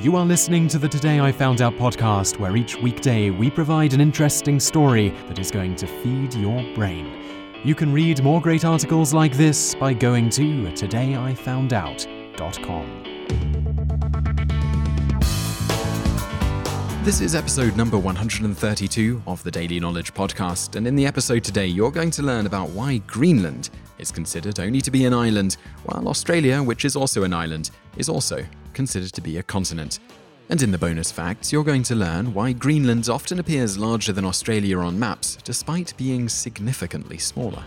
You are listening to the Today I Found Out podcast, where each weekday we provide an interesting story that is going to feed your brain. You can read more great articles like this by going to todayifoundout.com. This is episode number 132 of the Daily Knowledge Podcast, and in the episode today, you're going to learn about why Greenland is considered only to be an island, while Australia, which is also an island, is also considered to be a continent. And in the bonus facts, you're going to learn why Greenland often appears larger than Australia on maps, despite being significantly smaller.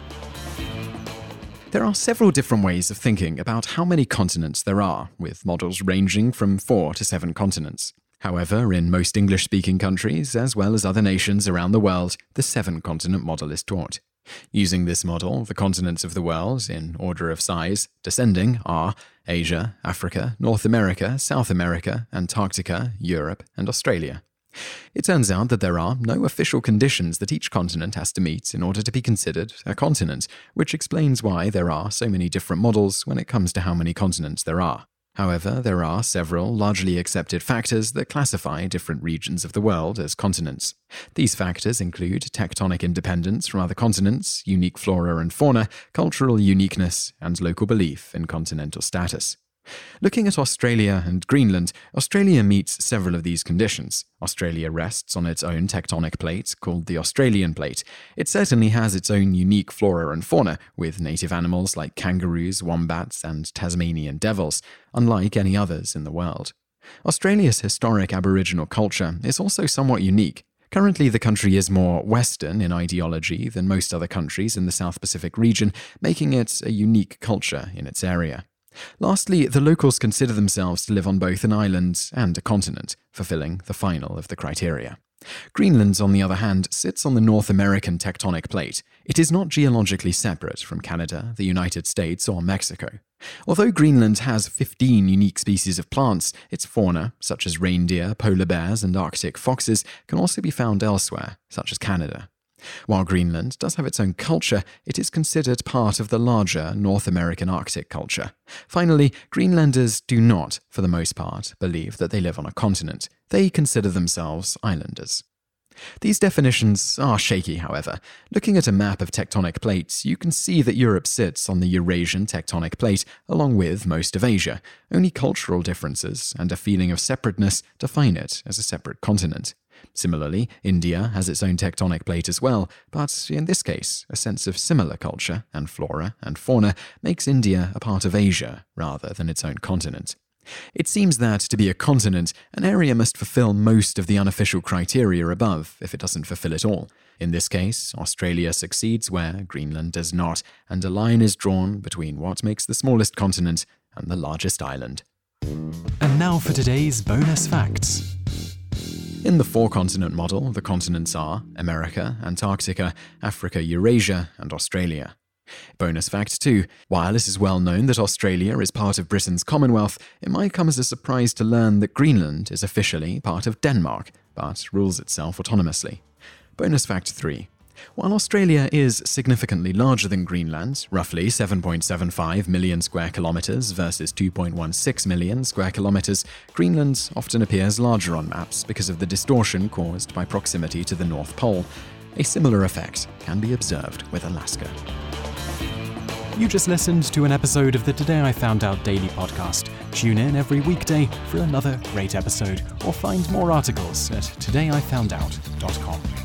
There are several different ways of thinking about how many continents there are, with models ranging from four to seven continents. However, in most English speaking countries, as well as other nations around the world, the seven continent model is taught. Using this model, the continents of the world, in order of size, descending, are Asia, Africa, North America, South America, Antarctica, Europe, and Australia. It turns out that there are no official conditions that each continent has to meet in order to be considered a continent, which explains why there are so many different models when it comes to how many continents there are. However, there are several largely accepted factors that classify different regions of the world as continents. These factors include tectonic independence from other continents, unique flora and fauna, cultural uniqueness, and local belief in continental status. Looking at Australia and Greenland, Australia meets several of these conditions. Australia rests on its own tectonic plate, called the Australian Plate. It certainly has its own unique flora and fauna, with native animals like kangaroos, wombats, and Tasmanian devils, unlike any others in the world. Australia's historic Aboriginal culture is also somewhat unique. Currently, the country is more Western in ideology than most other countries in the South Pacific region, making it a unique culture in its area. Lastly, the locals consider themselves to live on both an island and a continent, fulfilling the final of the criteria. Greenland, on the other hand, sits on the North American tectonic plate. It is not geologically separate from Canada, the United States, or Mexico. Although Greenland has 15 unique species of plants, its fauna, such as reindeer, polar bears, and Arctic foxes, can also be found elsewhere, such as Canada. While Greenland does have its own culture, it is considered part of the larger North American Arctic culture. Finally, Greenlanders do not, for the most part, believe that they live on a continent. They consider themselves islanders. These definitions are shaky, however. Looking at a map of tectonic plates, you can see that Europe sits on the Eurasian tectonic plate, along with most of Asia. Only cultural differences and a feeling of separateness define it as a separate continent. Similarly, India has its own tectonic plate as well, but in this case, a sense of similar culture and flora and fauna makes India a part of Asia rather than its own continent. It seems that to be a continent, an area must fulfill most of the unofficial criteria above if it doesn't fulfill it all. In this case, Australia succeeds where Greenland does not, and a line is drawn between what makes the smallest continent and the largest island. And now for today's bonus facts. In the four continent model, the continents are America, Antarctica, Africa, Eurasia, and Australia. Bonus fact 2 While it is well known that Australia is part of Britain's Commonwealth, it might come as a surprise to learn that Greenland is officially part of Denmark, but rules itself autonomously. Bonus fact 3 while Australia is significantly larger than Greenland, roughly 7.75 million square kilometres versus 2.16 million square kilometres, Greenland often appears larger on maps because of the distortion caused by proximity to the North Pole. A similar effect can be observed with Alaska. You just listened to an episode of the Today I Found Out Daily podcast. Tune in every weekday for another great episode, or find more articles at todayifoundout.com.